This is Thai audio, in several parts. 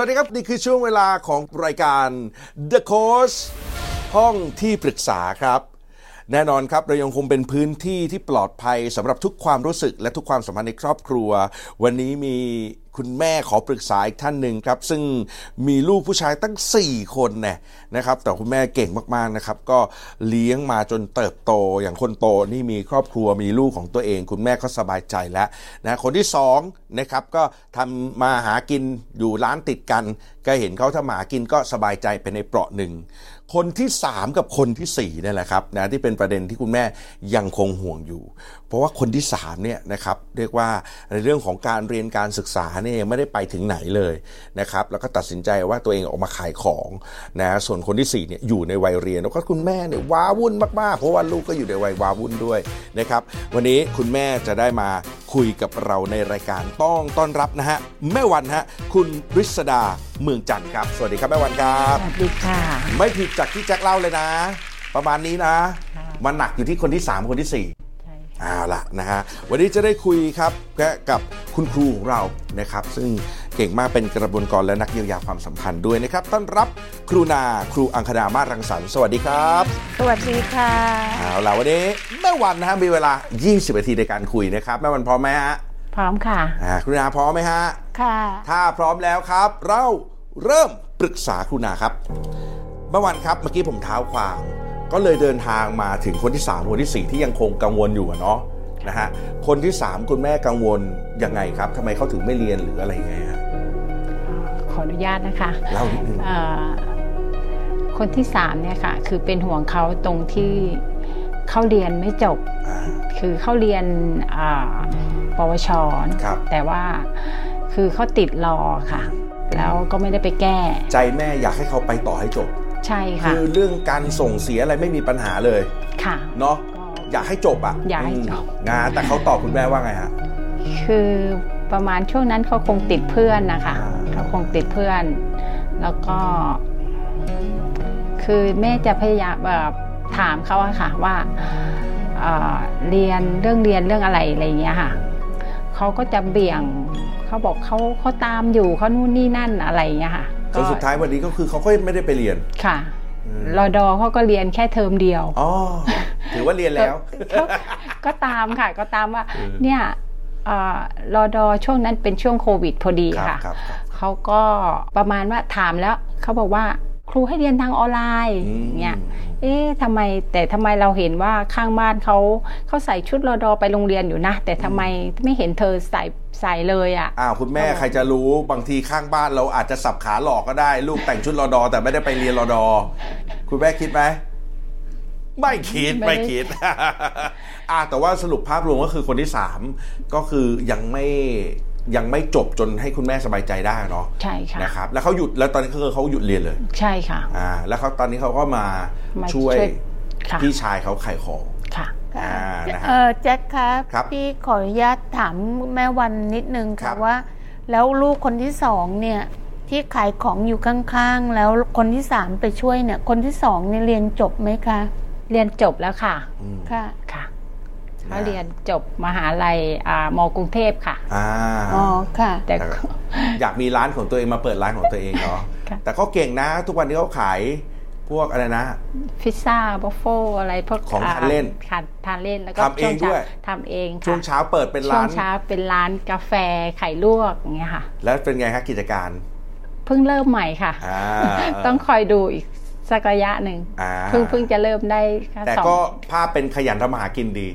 วัสดีครับ นี่คือช่วงเวลาของรายการ The Coach ห้องที่ปรึกษาครับ แน่นอนครับเรายังคงเป็นพื้นที่ที่ปลอดภัยสำหรับทุกความรู้สึกและทุกความสัมพันธ์ในครอบครัว วันนี้มี คุณแม่ขอปรึกษาอีกท่านหนึ่งครับ ซึ่งมีลูกผู้ชายตั้ง 4 คนเนี่ยนะครับ แต่คุณแม่เก่งมากๆนะครับ ก็เลี้ยงมาจนเติบโต อย่างคนโตนี่มีครอบครัวมีลูกของตัวเอง คุณแม่ก็สบายใจแล้วนะคนที่สองนะครับก็ทำมาหากินอยู่ร้านติดกัน ก็เห็นเขาทำมาหากินก็สบายใจไปในเปราะหนึ่งคนที่ 3 กับคนที่4นี่แหละครับนะที่เป็นประเด็นที่คุณแม่ยังคงห่วงอยู่เพราะว่าคนที่3เนี่ยนะครับเรียกว่าในเรื่องของการเรียนการศึกษาเนี่ยยังไม่ได้ไปถึงไหนเลยนะครับแล้วก็ตัดสินใจว่าตัวเองออกมาขายของนะส่วนคนที่4เนี่ยอยู่ในวัยเรียน แล้วก็คุณแม่เนี่ยว้าวุ่นมากๆ เพราะว่าลูกก็อยู่ในวัยว้าวุ่นด้วยนะครับวันนี้คุณแม่จะได้มาคุยกับเราในรายการต้องต้อนรับนะฮะแม่วันฮะคุณริศดาเมืองจันทร์ครับ สวัสดีครับแม่วันครับสวัสดีค่ะไม่ผิดจากที่แจ็คเล่าเลยนะ ประมาณนี้นะค่ะมันหนักอยู่ที่คนที่ 3 คนที่ใช่4 เอาละนะฮะวันนี้จะได้คุยครับกับคุณครูของเรานะครับ ซึ่งเก่งมากเป็นกระบวนการและนักเยียวยาความสัมพันธ์ด้วยนะครับ ต้อนรับครูนาครูอังคณามาศรังสรรค์สวัสดีครับ สวัสดีค่ะเอาละวันนี้แม่วันนะฮะมีเวลา 20นาทีในการคุยนะครับแม่วันพร้อมไหมฮะพร้อมค่ะอ่าครูนาพร้อมไหมฮะค่ะ ถ้าพร้อมแล้วครับ เราเริ่มปรึกษาครูนาครับเมื่อวันครับเมื่อกี้ผมเท้าความ ก็เลยเดินทางมาถึงคนที่ 3 คนที่ 4 ที่ยังคงกังวลอยู่อะเนาะนะฮะคนที่ 3 คุณแม่กังวลยังไงครับทำไมเขาถึงไม่เรียนหรืออะไรยังไงฮะขออนุญาตนะคะเล่านิดนึงเอ่อคนที่สามเนี่ยค่ะ คือเป็นห่วงเขาตรงที่เขาเรียนไม่จบอ่าคือเขาเรียนอ่าปวชครับแต่ว่าคือเขาติดรอค่ะ แล้วก็ไม่ได้ไปแก้ ใจแม่อยากให้เขาไปต่อให้จบ ใช่ค่ะคือเรื่องการส่งเสียอะไรไม่มีปัญหาเลยค่ะเนาะก็อยากให้จบอะอยากให้จบอืมงานแต่เขาตอบคุณแม่ว่าไงฮะคือประมาณช่วงนั้นเขาคงติดเพื่อนนะคะอ่าเขาคงติดเพื่อน แล้วก็ คือแม่จะพยายามแบบถามเขาอะค่ะว่าเอ่อเรียนเรื่องเรียนเรื่องอะไรอะไรอย่างเงี้ยค่ะเขาก็จะเบี่ยงเขาบอกเขาเขาตามอยู่เขานู่นนี่นั่นอะไรอย่างเงี้ยค่ะ จนสุดท้ายวันนี้ก็คือเขาก็ไม่ได้ไปเรียนค่ะอืมรอดอเขาก็เรียนแค่เทอมเดียวอ๋อถือว่าเรียนแล้ว ก็ก็ตามค่ะ ก็ตามว่าเออเนี่ยเอ่อรอดอช่วงนั้นเป็นช่วงโควิดพอดีครับค่ะครับครับเขาก็ประมาณว่าถามแล้วเขาบอกว่าครูให้เรียนทางออนไลน์อืมเนี่ยเอ๊ะทำไมแต่ทำไมเราเห็นว่าข้างบ้านเขาเขาใส่ชุดรอดอไปโรงเรียนอยู่นะ แต่ทำไมไม่เห็นเธอใส่ ใส่เลยอะอ้าวคุณแม่ใครจะรู้บางทีข้างบ้านเราอาจจะสับขาหลอกก็ได้ ลูกแต่งชุดรอดอ แต่ไม่ได้ไปเรียนรอดอ คุณแม่คิดไหมไม่คิดไม่ไม่ได้คิดอ่าแต่ว่าสรุปภาพรวมก็คือคนที่สามก็คือยังไม่ยังไม่จบจนให้คุณแม่สบายใจได้เนาะใช่ค่ะนะครับแล้วเขาหยุดแล้วตอนนี้คือเขาหยุดเรียนเลย ใช่ค่ะอ่าแล้วเขาตอนนี้เขาก็มามาช่วยช่วยค่ะพี่ชายเขาขายของ ค่ะอ่านะฮะเออแจ็คครับครับพี่ขออนุญาตถามแม่วันนิดนึงครัค่ะบว่า แล้วลูกคนที่สองเนี่ยที่ขายของอยู่ข้างๆ แล้วคนที่สามไปช่วยเนี่ย คนที่สองเนี่ยเรียนจบไหมคะ เรียนจบแล้วค่ะอืมค่ะค่ะนะเขาเรียนจบมหาลัยอ่ามกรุงเทพค่ะอ่าอ๋อค่ะ แต่แต่ก็อยากมีร้านของตัวเองมาเปิดร้านของตัวเองเนาะค่ะแต่ก็เก่งนะ ทุกวันนี้เขาขาย พวกอะไรนะ พิซซ่าบัฟเฟอะไรพวกของทานเล่นค่ะทานเล่นแล้วก็ทำเองช่ช้าด้วยทำเองค่ะช่วงเช้าเปิดเป็นช่วร้างนเช้าเป็นร้านกาแฟไข่ลวกอย่างเงี้ยค่ะ แล้วเป็นไงครับกิจการ เพิ่งเริ่มใหม่ค่ะอ่าต้องคอยดูอีกสักระยะหนึ่งอ่าเพิ่งเพิ่งจะเริ่มได้ค่แต่สองก็ภาพเป็นขยันทำมาหากินดี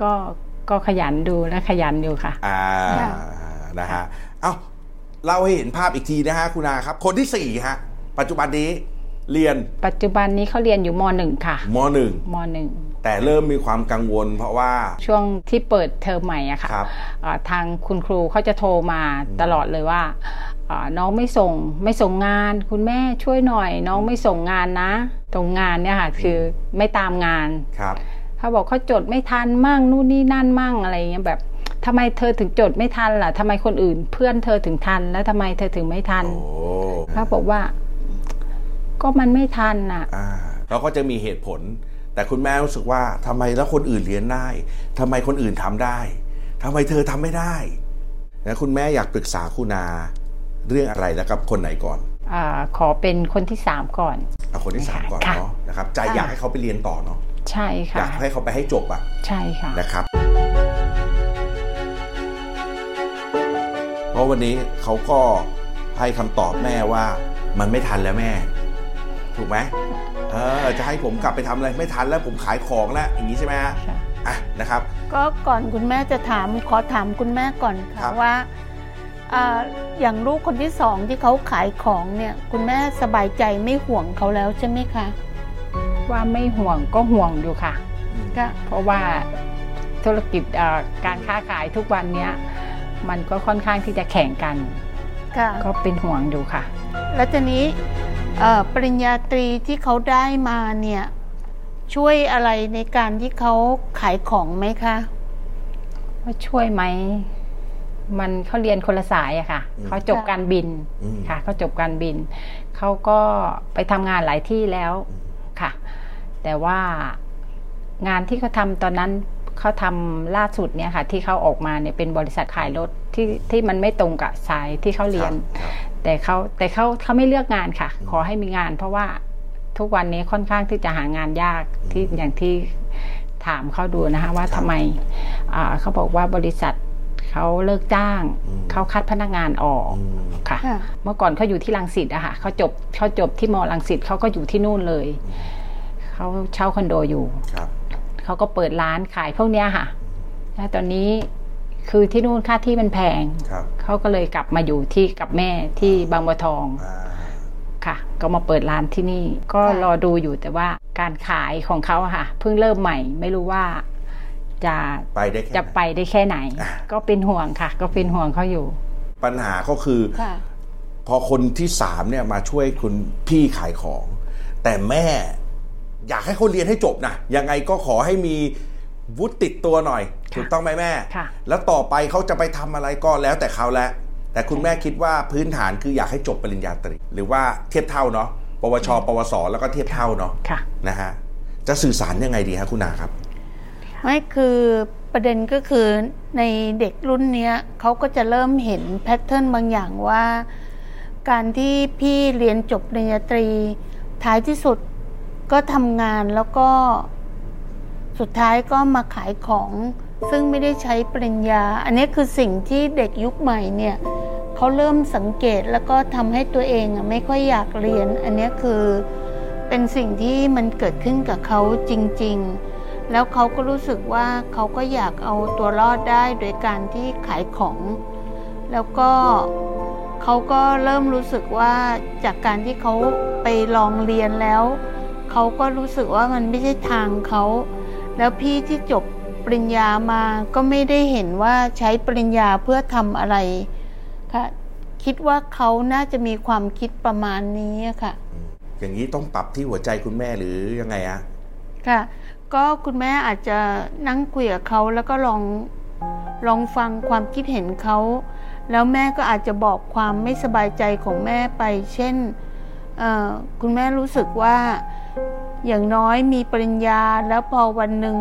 ก็ก็ขยันดูและขยันอยู่ค่ะ อ่าค่ะนะฮะเอ้าเราให้เห็นภาพอีกทีนะฮะคุณอาครับ คนที่สี่ฮะ ปัจจุบันนี้ เรียน ปัจจุบันนี้เขาเรียนอยู่มหนึ่งค่ะมหนึ่งมหนึ่งแต่เริ่มมีความกังวล เพราะว่าช่วงที่เปิดเทอมใหม่อะค่ะครับอ่าทางคุณครูเขาจะโทรมาตลอดเลยว่าอ่าน้องไม่ส่งไม่ส่งงาน คุณแม่ช่วยหน่อย น้องไม่ส่งงานนะ ตรงงานเนี่ยค่ะคือไม่ตามงานครับเขาบอกเขาจดไม่ทันมั่งนู่นนี่นั่นมั่งอะไรเงี้ยแบบทำไมเธอถึงจดไม่ทันล่ะทำไมคนอื่น เพื่อนเธอถึงทันแล้วทำไมเธอถึงไม่ทันโอ้เขาบอกว่า ก็มันไม่ทันน่ะอ่าเราก็จะมีเหตุผล แต่คุณแม่รู้สึกว่าทำไมแล้วคนอื่นเรียนได้ทำไมคนอื่นทำได้ทำไมเธอทำไม่ได้นะคุณแม่อยากปรึกษาคุณนาเรื่องอะไรแล้วกับคนไหนก่อนอาขอเป็นคนที่สามก่อนเอาคนที่สามก่อนค่ะเนาะนะครับใจอยากให้เขาไปเรียนต่อเนาะใช่อยาค่ะกให้เขาไปให้จบอะใช่ค่ะนะครับเพราะวันนี้เขาก็ให้คำตอบแม่ว่ามันไม่ทันแล้วแม่ ถูกไหมเออจะให้ผมกลับไปทำอะไรไม่ทันแล้วผมขายของแล้วอย่างนี้ใช่ไหมฮะค่ะอะนะครับ ก็ก่อนคุณแม่จะถามขอถามคุณแม่ก่อนครัค่ะบว่าอ่าอย่างลูกคนที่สองที่เขาขายของเนี่ย คุณแม่สบายใจไม่ห่วงเขาแล้วใช่ไหมคะว่าไม่ห่วงก็ห่วงอยู่ค่ะอืมก็เพราะว่าธุรกิจเอ่อการค้าขายทุกวันเนี้ยมันก็ค่อนข้างที่จะแข่งกันค่ะก็เป็นห่วงอยู่ค่ะ แล้วทีนี้เอ่อ ปริญญาตรีที่เขาได้มาเนี่ย ช่วยอะไรในการที่เขาขายของไหมคะว่าช่วยไหมมันเขาเรียนคนละสายอะค่ะอืมเขาจบการบินอืมค่ะเขาจบการบินเขาก็ไปทำงานหลายที่แล้วค่ะ แต่ว่างานที่เขาทำตอนนั้นเขาทำล่าสุดเนี่ยค่ะ ที่เขาออกมาเนี่ยเป็นบริษัทขายรถที่ที่มันไม่ตรงกับสายที่เขาเรียนครับ แต่เขาแต่เขาเขาไม่เลือกงานค่ะ ขอให้มีงาน เพราะว่าทุกวันนี้ค่อนข้างที่จะหางานยากที่อย่างที่ถามเขาดูนะคะว่าครับทำไมอ่าเขาบอกว่าบริษัทเขาเลิกจ้างอืมเขาคัดพนักงานออกอืมค่ะค่ะ เมื่อก่อนเขาอยู่ที่ลังสิตอะค่ะเขาจบเขาจบที่มอลังสิตเขาก็อยู่ที่นู่นเลยเขาเช่าคอนโดอยู่ครับเขาก็เปิดร้านขายพวกเนี้ยค่ะแล้วตอนนี้คือที่นู่นค่าที่มันแพงครับ เขาก็เลยกลับมาอยู่ที่กับแม่ที่บางบัวทองอ่าค่ะ ก็มาเปิดร้านที่นี่ ก็ค่ะรอดูอยู่แต่ว่าการขายของเขาอะค่ะ เพิ่งเริ่มใหม่ ไม่รู้ว่าจะไปได้แค่จะไหนไปได้แค่ไหนอะก็เป็นห่วงค่ะ ก็เป็นห่วงเขาอยู่ ปัญหาก็คือค่ะพอคนที่สามเนี่ยมาช่วยคุณพี่ขายของ แต่แม่ อยากให้เขาเรียนให้จบนะยังไงก็ขอให้มี วุฒิติดตัวหน่อยค่ะถูกต้องไหมแม่ค่ะแล้วต่อไปเขาจะไปทำอะไรก็แล้วแต่เขาแล้ว แต่คุณแม่คิดว่าพื้นฐานคืออยากให้จบปริญญาตรี หรือว่าเทียบเท่าเนาะปวช ปวส แล้วก็เทียบเท่าเนาะค่ะนะฮะจะสื่อสารยังไงดีฮะคุณนาครับไม่คือประเด็นก็คือในเด็กรุ่นเนี้ยเขาก็จะเริ่มเห็นแพทเทิร์นบางอย่างว่า การที่พี่เรียนจบปริญญาตรี ท้ายที่สุดก็ทำงานแล้วก็ สุดท้ายก็มาขายของซึ่งไม่ได้ใช้ปริญญา อันนี้คือสิ่งที่เด็กยุคใหม่เนี่ยเขาเริ่มสังเกตแล้วก็ทำให้ตัวเองไม่ค่อยอยากเรียน อันนี้คือเป็นสิ่งที่มันเกิดขึ้นกับเขาจริง ๆ แล้วเขาก็รู้สึกว่าเขาก็อยากเอาตัวรอดได้โดยการที่ขายของ แล้วก็เขาก็เริ่มรู้สึกว่าจากการที่เขาไปลองเรียนแล้ว เขาก็รู้สึกว่ามันไม่ใช่ทางเขา แล้วพี่ที่จบปริญญามาก็ไม่ได้เห็นว่าใช้ปริญญาเพื่อทำอะไรค่ะคิดว่าเขาน่าจะมีความคิดประมาณนี้อะค่ะ อย่างนี้ต้องปรับที่หัวใจคุณแม่หรือยังไงอะค่ะ ก็คุณแม่อาจจะนั่งคุยกับเขาแล้วก็ลองลองฟังความคิดเห็นเขา แล้วแม่ก็อาจจะบอกความไม่สบายใจของแม่ไป เช่นเอ่อคุณแม่รู้สึกว่า อย่างน้อยมีปริญญาแล้วพอวันหนึ่ง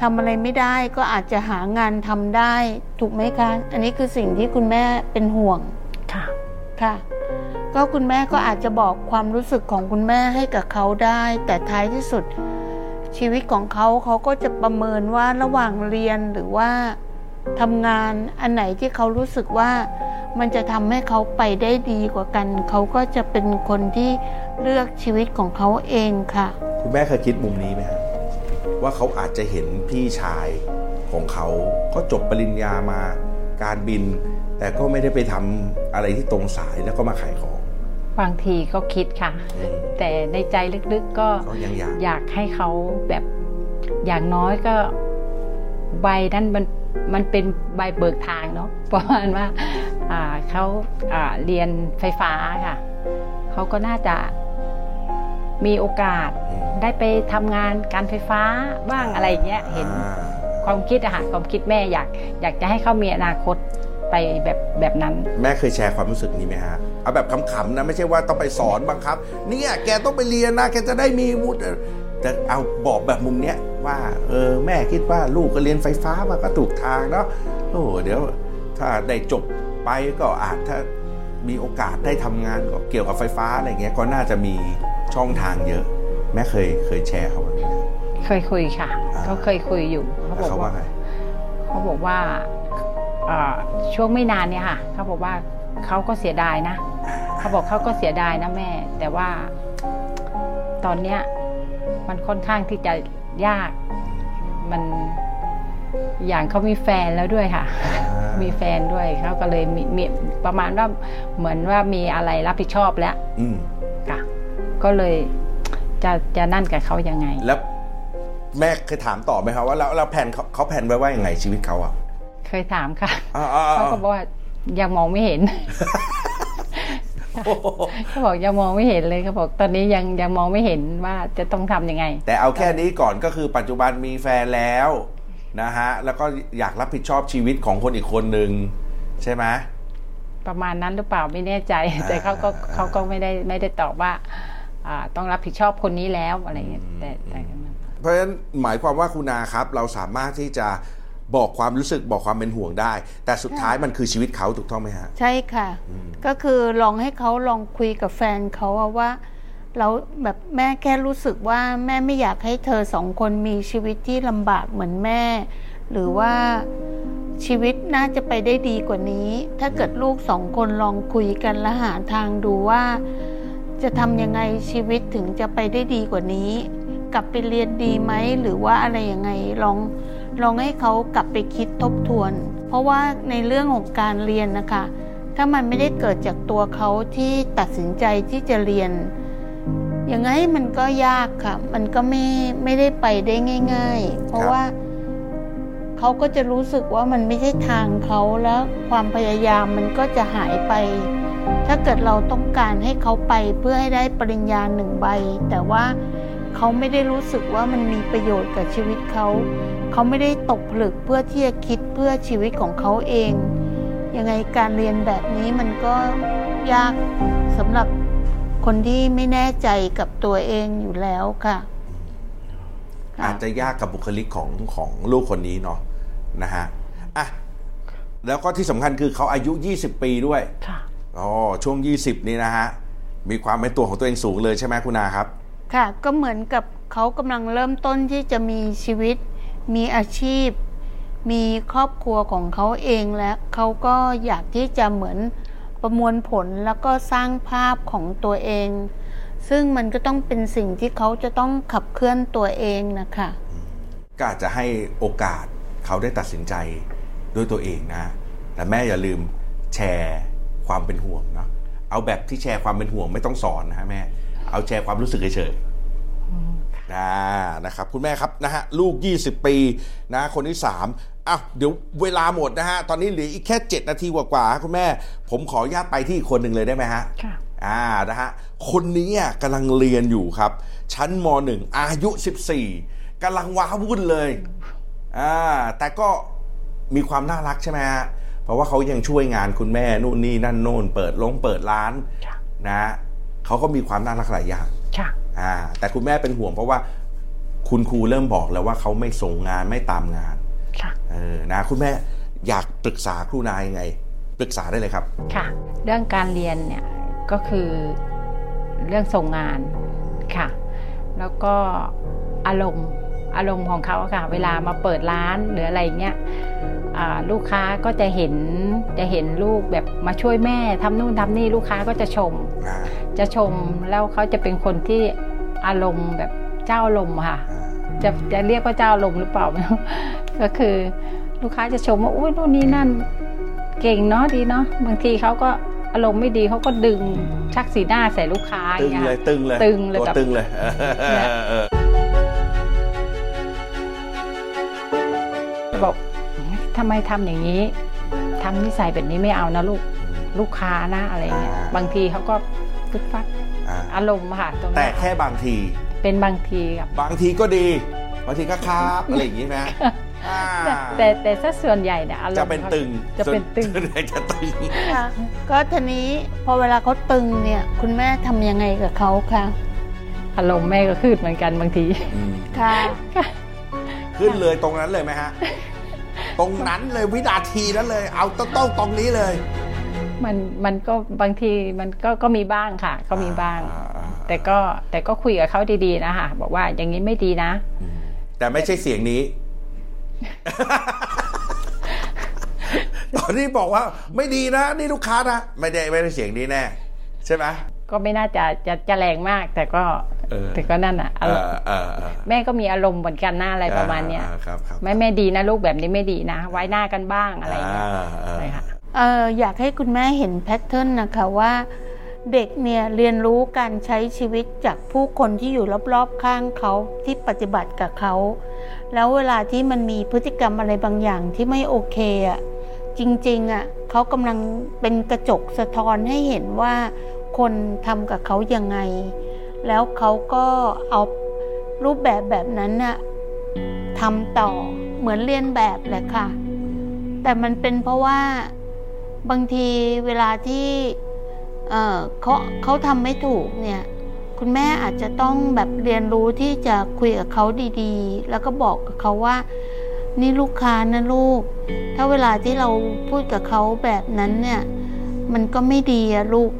ทำอะไรไม่ได้ก็อาจจะหางานทำได้ถูกไหมคะ อันนี้คือสิ่งที่คุณแม่เป็นห่วงค่ะค่ะ ก็คุณแม่ก็อาจจะบอกความรู้สึกของคุณแม่ให้กับเขาได้ แต่ท้ายที่สุด ชีวิตของเขาเขาก็จะประเมินว่าระหว่างเรียนหรือว่าทำงานอันไหนที่เขารู้สึกว่า มันจะทำให้เขาไปได้ดีกว่ากัน เขาก็จะเป็นคนที่เลือกชีวิตของเขาเองค่ะ คุณแม่เคยคิดมุมนี้ไหมฮะว่าเขาอาจจะเห็นพี่ชายของเขาก็จบปริญญามาการบิน แต่ก็ไม่ได้ไปทำอะไรที่ตรงสายแล้วก็มาขายของบางทีก็คิดค่ะอืมแต่ในใจลึกๆก็เขายังอยากอยากให้เขาแบบอย่างน้อยก็ใบนั้นมันมันเป็นใบเบิกทางเนาะประมาณว่าอ่า เขาอ่าเรียนไฟฟ้าค่ะเขาก็น่าจะมีโอกาสอืมได้ไปทำงานการไฟฟ้าบ้างอะไรอย่างเงี้ยเห็นอ่าความคิดอะค่ะความคิดแม่อยาก อยากจะให้เขามีอนาคตไปแบบแบบนั้น แม่เคยแชร์ความรู้สึกนี้ไหมฮะเอาแบบขำๆนะไม่ใช่ว่าต้องไปสอนบังคับ เนี่ยแกต้องไปเรียนนะแกจะได้มีวุฒิแต่เอาบอกแบบมุมเนี้ยว่าเออแม่คิดว่าลูกก็เรียนไฟฟ้ามาก็ถูกทางเนาะโอ้เดี๋ยวถ้าได้จบ ไปก็อาจถ้ามีโอกาสได้ทำงานเกี่ยวกับไฟฟ้าอะไรเงี้ยก็น่าจะมีช่องทางเยอะ แม่เคยเคยแชร์เขาแบบนี้นะเคยคุยค่ะอ่าเขาเคยคุยอยู่เขาแล้วบอกเขาว่าว่าไงเขาบอกว่าเอ่อช่วงไม่นานเนี่ยค่ะเขาบอกว่าเขาก็เสียดายนะเขาบอกเขาก็เสียดายนะแม่ แต่ว่าตอนเนี้ยมันค่อนข้างที่จะยากมันอย่างเขามีแฟนแล้วด้วยค่ะ มีแฟนด้วยเขาก็เลยมีมีประมาณว่าเหมือนว่ามีอะไรรับผิดชอบแล้วอืมค่ะ ก็เลยจะจะนั่นกับเขายังไง แล้วแม่เคยถามต่อไหมครับว่าแล้วแล้วแผนเขาเขาแผนไว้ว่ายังไงชีวิตเขาอะ เคยถามค่ะอ่าอ่าอ่า เขาก็บอกว่ายังมองไม่เห็น โอ้โหเขาบอกยังมองไม่เห็นเลยเขาบอกตอนนี้ยังยังมองไม่เห็นว่าจะต้องทำยังไง แต่เอาแค่นี้ก่อนก็คือปัจจุบันมีแฟนแล้ว นะฮะแล้วก็อยากรับผิดชอบชีวิตของคนอีกคนหนึ่งใช่ไหมประมาณนั้นหรือเปล่าไม่แน่ใจ แต่เขาก็เขาก็ไม่ได้ไม่ได้ตอบว่าอ่าต้องรับผิดชอบคนนี้แล้วอะไรเงี้ยแต่แต่เพราะฉะนั้นหมายความว่าคุณนาครับ เราสามารถที่จะบอกความรู้สึกบอกความเป็นห่วงได้ แต่สุดท้ายมันคือชีวิตเขาถูกต้องไหมฮะ ใช่ค่ะ ก็คือลองให้เขาลองคุยกับแฟนเขาอะว่า เราแบบแม่แค่รู้สึกว่าแม่ไม่อยากให้เธอสองคนมีชีวิตที่ลำบากเหมือนแม่ หรือว่าชีวิตน่าจะไปได้ดีกว่านี้ ถ้าเกิดลูกสองคนลองคุยกันและหาทางดูว่า จะทำยังไงชีวิตถึงจะไปได้ดีกว่านี้ กลับไปเรียนดีไหมหรือว่าอะไรยังไงลองลองให้เขากลับไปคิดทบทวน เพราะว่าในเรื่องของการเรียนนะคะ ถ้ามันไม่ได้เกิดจากตัวเขาที่ตัดสินใจที่จะเรียน ยังไงมันก็ยากค่ะ มันก็ไม่ไม่ได้ไปได้ง่าย ๆ เพราะครับว่าเขาก็จะรู้สึกว่ามันไม่ใช่ทางเขาแล้วความพยายามมันก็จะหายไป ถ้าเกิดเราต้องการให้เขาไปเพื่อให้ได้ปริญญาหนึ่งใบ แต่ว่าเขาไม่ได้รู้สึกว่ามันมีประโยชน์กับชีวิตเขา เขาไม่ได้ตกผลึกเพื่อที่จะคิดเพื่อชีวิตของเขาเอง ยังไงการเรียนแบบนี้มันก็ยากสำหรับ คนที่ไม่แน่ใจกับตัวเองอยู่แล้วค่ะค่ะ อาจจะยากกับบุคลิกของของลูกคนนี้เนาะนะฮะอะแล้วก็ที่สำคัญคือเขาอายุ 20 ปีด้วยค่ะอ๋อช่วง 20 นี่นะฮะ มีความเป็นตัวของตัวเองสูงเลยใช่ไหมคุณนาครับ ค่ะ ก็เหมือนกับเขากำลังเริ่มต้นที่จะมีชีวิต มีอาชีพ มีครอบครัวของเขาเองและเขาก็อยากที่จะเหมือน ประมวลผลแล้วก็สร้างภาพของตัวเอง ซึ่งมันก็ต้องเป็นสิ่งที่เขาจะต้องขับเคลื่อนตัวเองนะคะก็อาจจะให้โอกาสเขาได้ตัดสินใจด้วยตัวเองนะ แต่แม่อย่าลืมแชร์ความเป็นห่วงเนาะเอาแบบที่แชร์ความเป็นห่วงไม่ต้องสอนนะฮะแม่ เอาแชร์ความรู้สึกเฉยๆนะนะครับคุณแม่ครับนะฮะลูก 20 ปีนะคนที่ 3 อ้าวเดี๋ยวเวลาหมดนะฮะ ตอนนี้เหลืออีกแค่ 7 นาทีกว่าๆคุณแม่ ผมขออนุญาตไปที่อีกคนหนึ่งเลยได้ไหมฮะค่ะอ่านะฮะคนนี้อะกำลังเรียนอยู่ครับ ชั้นม .1 อายุ 14กำลังว้าวุ่นเลยอ่าแต่ก็มีความน่ารักใช่ไหมฮะเพราะว่าเขายังช่วยงานคุณแม่นู่นนี่นั่นโน่น เปิดลงเปิดร้านค่ะนะเขาก็มีความน่ารักหลายอย่างค่ะอ่าแต่คุณแม่เป็นห่วงเพราะว่าคุณครูเริ่มบอกแล้วว่าเขาไม่ส่งงานไม่ตามงานค่ะ เออนะคุณแม่อยากปรึกษาครูนายยังไง ปรึกษาได้เลยครับ ค่ะ เรื่องการเรียนเนี่ยก็คือเรื่องส่งงานค่ะ แล้วก็อารมณ์อารมณ์ของเขาอะค่ะ เวลามาเปิดร้านหรืออะไรเงี้ยอ่าลูกค้าก็จะเห็นจะเห็นลูกแบบมาช่วยแม่ทำนู่นทำนี่ลูกค้าก็จะชมอ่าจะชมแล้วเขาจะเป็นคนที่อารมณ์แบบเจ้าอารมณ์อะค่ะอ่า จะจะเรียกว่าเจ้าลมณ์หรือเปล่าไม่รู้ก็คือลูกค้าจะชมว่าอุ้ยนู่นนี่นั่นเก่งเนาะดีเนาะบางทีเขาก็อารมณ์ไม่ดีเขาก็ดึงชักสีหน้าใส่ลูกค้าอตึย่างงเงี้ยเลยตึงเลยตึงเลยตัวแบบตึงเลยเนี่ยเออบอกทำไมทำอย่างนี้ทำนิสัยแบบนี้ไม่เอานะลูกลูกค้านะอะไรเงี้ยบางทีเขาก็ฟึดฟัดอ่าอารมณ์อะค่ะตรงแต่นี้นแค่บางที เป็นบางทีครับบางทีก็ดีบางทีก็ครับอะไรอย่างนี้ไหมอ่าแต่แต่แต่ถ้าส่วนใหญ่เนี่ยอารมณ์จะเป็นตึงจะเป็นตึงส่วนใหญ่จะตึงค่ะก็ทีนี้พอเวลาเขาตึงเนี่ยคุณแม่ทำยังไงกับเขาคะอารมณ์แม่ก็ขึ้นเหมือนกันบางทีอืมค่ะขึ้นเลยตรงนั้นเลยไหมฮะตรงนั้นเลยวินาทีนั้นเลย เอาต้องต้องตรงนี้เลย มันมันก็บางทีมันก็ก็มีบ้างค่ะ ก็มีบ้างอ่าอ่า แต่ก็แต่ก็คุยกับเขาดีๆนะคะบอกว่าอย่างนี้ไม่ดีนะ แต่ไม่ใช่เสียงนี้ ตอนที่บอกว่าไม่ดีนะ นี่ลูกค้านะไม่ได้ไม่ได้เสียงนี้แน่ ใช่ไหมก็ไม่น่าจะจะจะแรงมาก แต่ก็เออแต่ก็นั่นอะเออเออเออแม่ก็มีอารมณ์เหมือนกันหน้าอะไรประมาณเนี้ยอ่ครับครับไม่แม่ดีนะลูกแบบนี้ไม่ดีนะ ไว้หน้ากันบ้างอะไรอย่างเงี้ยอ่าอ่าใช่ค่ะเอออยากให้คุณแม่เห็นแพทเทิร์นนะคะว่า เด็กเนี่ยเรียนรู้การใช้ชีวิตจากผู้คนที่อยู่รอบๆข้างเขาที่ปฏิบัติกับเขา แล้วเวลาที่มันมีพฤติกรรมอะไรบางอย่างที่ไม่โอเคอะจริงๆอะเขากำลังเป็นกระจกสะท้อนให้เห็นว่าคนทำกับเขายังไง แล้วเขาก็เอารูปแบบแบบนั้นน่ะทำต่อเหมือนเรียนแบบแหละค่ะ แต่มันเป็นเพราะว่าบางทีเวลาที่ เออเขาเขาทำไม่ถูกเนี่ย คุณแม่อาจจะต้องแบบเรียนรู้ที่จะคุยกับเขาดีๆ แล้วก็บอกกับเขาว่า นี่ลูกค้านะลูก ถ้าเวลาที่เราพูดกับเขาแบบนั้นเนี่ย มันก็ไม่ดีอะลูก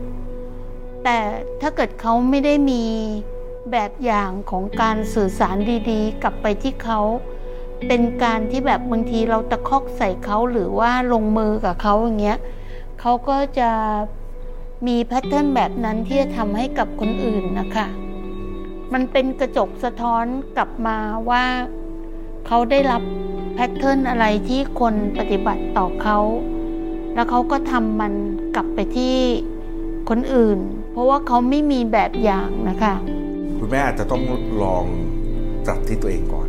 แต่ถ้าเกิดเขาไม่ได้มีแบบอย่างของการสื่อสารดีๆ กลับไปที่เขาเป็นการที่แบบบางทีเราตะคอกใส่เขาหรือว่าลงมือกับเขาอย่างเงี้ยเขาก็จะ มีแพทเทิร์นแบบนั้นที่จะทำให้กับคนอื่นนะคะ มันเป็นกระจกสะท้อนกลับมาว่า เขาได้รับแพทเทิร์นอะไรที่คนปฏิบัติต่อเขา แล้วเขาก็ทำมันกลับไปที่คนอื่น เพราะว่าเขาไม่มีแบบอย่างนะคะ คุณแม่อาจจะต้องลองปรับที่ตัวเองก่อน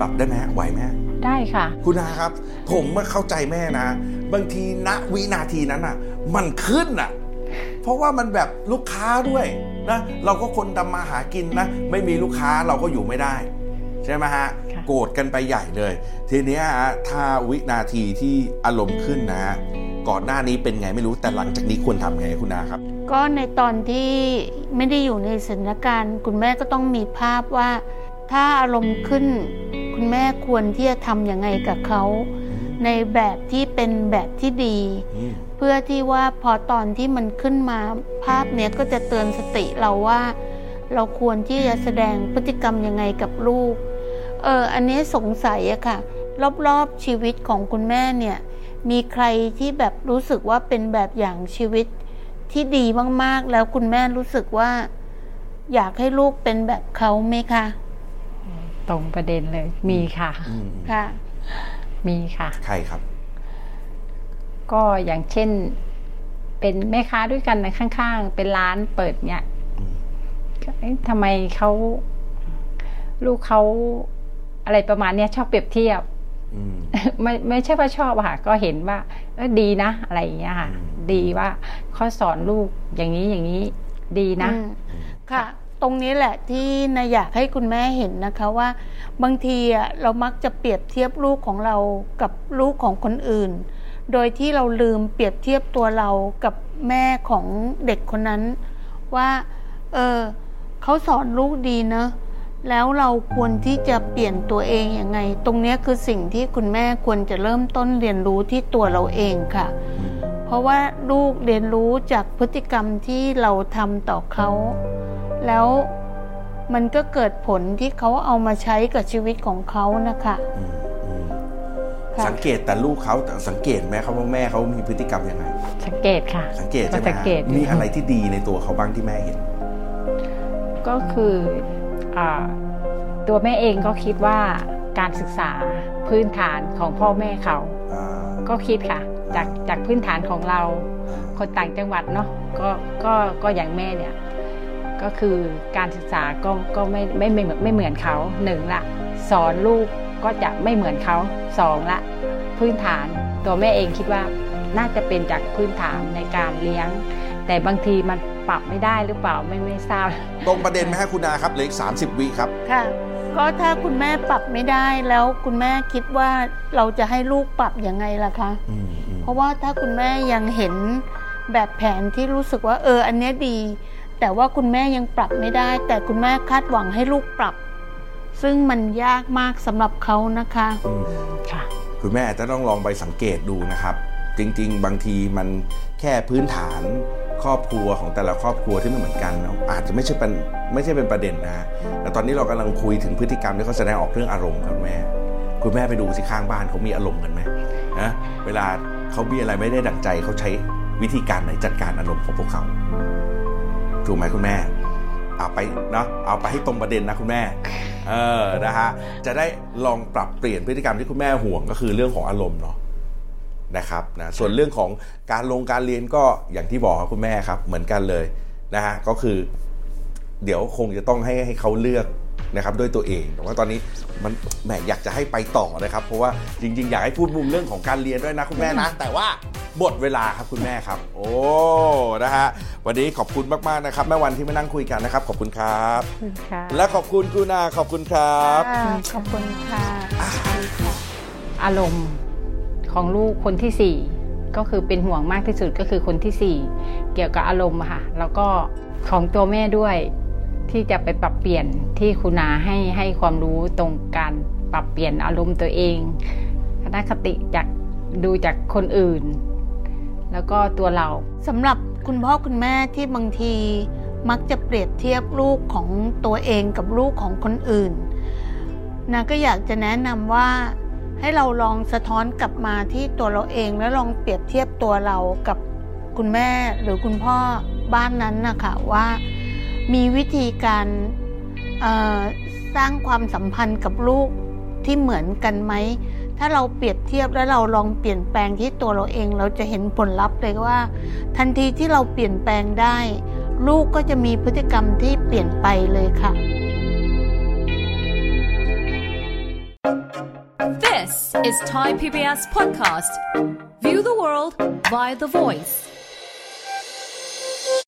ปรับได้ไหมฮะไหวไหมฮะได้ค่ะ คุณนาครับ ผมมาเข้าใจแม่นะ บางทีณวินาทีนั้นอะ มันขึ้นอะ เพราะว่ามันแบบลูกค้าด้วยนะเราก็คนทำมาหากินนะ ไม่มีลูกค้าเราก็อยู่ไม่ได้ ใช่ไหมฮะค่ะโกรธกันไปใหญ่เลย ทีเนี้ยฮะถ้าวินาทีที่อารมณ์ขึ้นนะฮะก่อนหน้านี้เป็นไงไม่รู้แต่หลังจากนี้ควรทำไงคุณนาครับ ก็ในตอนที่ไม่ได้อยู่ในสถานการณ์ คุณแม่ก็ต้องมีภาพว่า ถ้าอารมณ์ขึ้น คุณแม่ควรที่จะทำยังไงกับเขา ในแบบที่เป็นแบบที่ดีอืมเพื่อที่ว่าพอตอนที่มันขึ้นมาภาพเนี้ยก็จะเตือนสติเราว่า เราควรที่จะแสดงพฤติกรรมยังไงกับลูก เอออันนี้สงสัยอะค่ะ รอบๆชีวิตของคุณแม่เนี่ย มีใครที่แบบรู้สึกว่าเป็นแบบอย่างชีวิตที่ดีมากๆ แล้วคุณแม่รู้สึกว่า อยากให้ลูกเป็นแบบเขาไหมคะ ตรงประเด็นเลยมีค่ะอืมค่ะ มีค่ะ ใครครับ ก็อย่างเช่น เป็นแม่ค้าด้วยกันนะข้างๆ เป็นร้านเปิดเนี่ยอืมก็เอ๊ะทำไมเขาลูกเขาอะไรประมาณเนี้ยชอบเปรียบเทียบอืมไม่ไม่ใช่ว่าชอบอะค่ะ ก็เห็นว่าเออดีนะอะไรอย่างเงี้ยค่ะอืมดีว่าเขาสอนลูกอย่างนี้อย่างนี้ดีนะอืมค่ะ ตรงนี้แหละที่นายอยากให้คุณแม่เห็นนะคะว่า บางทีอะเรามักจะเปรียบเทียบลูกของเรากับลูกของคนอื่น โดยที่เราลืมเปรียบเทียบตัวเรากับแม่ของเด็กคนนั้น ว่าเออเขาสอนลูกดีเนอะแล้วเราควรที่จะเปลี่ยนตัวเองยังไง ตรงนี้คือสิ่งที่คุณแม่ควรจะเริ่มต้นเรียนรู้ที่ตัวเราเองค่ะ เพราะว่าลูกเรียนรู้จากพฤติกรรมที่เราทำต่อเขา แล้วมันก็เกิดผลที่เขาเอามาใช้กับชีวิตของเขานะคะอืมอืมค่ะสังเกตแต่ลูกเขาแต่สังเกตไหมครับว่าแม่เขามีพฤติกรรมยังไง สังเกตค่ะ สังเกตใช่ไหมสังฮะเกตมีอะไรที่ดีในตัวเขาบ้างที่แม่เห็น ก็คืออาตัวแม่เองก็คิดว่าการศึกษาพื้นฐานของพ่อแม่เขาอ่าก็คิดค่ะ จากจากพื้นฐานของเรา คนต่างจังหวัดเนาะก็ก็ก็อย่างแม่เนี่ย ก็คือการศึกษาก็ก็ไม่ไม่ไม่เหมือนไม่เหมือนเขาหนึ่งละสอนลูกก็จะไม่เหมือนเขาสองละ พื้นฐานตัวแม่เองคิดว่าน่าจะเป็นจากพื้นฐานในการเลี้ยง แต่บางทีมันปรับไม่ได้หรือเปล่าไม่ไม่ทราบ ตรงประเด็นไหมฮะคุณนาครับเหลืออีกสามสิบวิครับค่ะ ก็ถ้าคุณแม่ปรับไม่ได้แล้วคุณแม่คิดว่าเราจะให้ลูกปรับยังไงล่ะคะอืมอืมเพราะว่าถ้าคุณแม่ยังเห็นแบบแผนที่รู้สึกว่าเอออันเนี้ยดี แต่ว่าคุณแม่ยังปรับไม่ได้ แต่คุณแม่คาดหวังให้ลูกปรับ ซึ่งมันยากมากสำหรับเขานะคะอืมค่ะคุณแม่อาจจะต้องลองไปสังเกตดูนะครับ จริง ๆ บางทีมันแค่พื้นฐานครอบครัวของแต่ละครอบครัวที่ไม่เหมือนกันเนาะอาจจะไม่ใช่เป็นไม่ใช่เป็นประเด็นนะฮะแต่ตอนนี้เรากำลังคุยถึงพฤติกรรมที่เขาแสดงออกเรื่องอารมณ์ครับแม่ คุณแม่ไปดูสิข้างบ้านเขามีอารมณ์กันไหมนะเวลาเขามีอะไรไม่ได้ดั่งใจเขาใช้วิธีการไหนจัดการอารมณ์ของพวกเขา ถูกไหมคุณแม่ เอาไปเนาะเอาไปให้ตรงประเด็นนะคุณแม่ เออนะฮะจะได้ลองปรับเปลี่ยนพฤติกรรมที่คุณแม่ห่วงก็คือเรื่องของอารมณ์เนาะนะครับนะส่วนเรื่องของการลงการเรียนก็อย่างที่บอกครับคุณแม่ครับ เหมือนกันเลยนะฮะก็คือ เดี๋ยวคงจะต้องให้ให้เขาเลือกนะครับด้วยตัวเองแต่ว่าตอนนี้มันแหมอยากจะให้ไปต่อนะครับ เพราะว่าจริง ๆ อยากให้พูดมุมเรื่องของการเรียนด้วยนะคุณแม่นะ แต่ว่า หมดเวลาครับคุณแม่ครับ โอ้นะฮะวันนี้ขอบคุณมากๆนะครับแม่วันที่มานั่งคุยกันนะครับ ขอบคุณครับค่ะและขอบคุณคุณอาขอบคุณครับค่ะขอบคุณค่ะขอบคุณค่ะ อารมณ์ของลูกคนที่สี่ก็คือเป็นห่วงมากที่สุดก็คือคนที่สี่เกี่ยวกับอารมณ์อะค่ะ แล้วก็ของตัวแม่ด้วย ที่จะไปปรับเปลี่ยนที่คุณอาให้ให้ความรู้ตรงการปรับเปลี่ยนอารมณ์ตัวเองคณะคติจากดูจากคนอื่น แล้วก็ตัวเราสำหรับคุณพ่อคุณแม่ที่บางทีมักจะเปรียบเทียบลูกของตัวเองกับลูกของคนอื่นนะก็อยากจะแนะนำว่าให้เราลองสะท้อนกลับมาที่ตัวเราเองแล้วลองเปรียบเทียบตัวเรากับคุณแม่หรือคุณพ่อบ้านนั้นนะคะว่ามีวิธีการสร้างความสัมพันธ์กับลูกที่เหมือนกันไหม ถ้าเราเปรียบเทียบแล้วเราลองเปลี่ยนแปลงที่ตัวเราเอง เราจะเห็นผลลัพธ์เลยว่า ทันทีที่เราเปลี่ยนแปลงได้ ลูกก็จะมีพฤติกรรมที่เปลี่ยนไปเลยค่ะ This is Thai PBS podcast. View the world via the voice.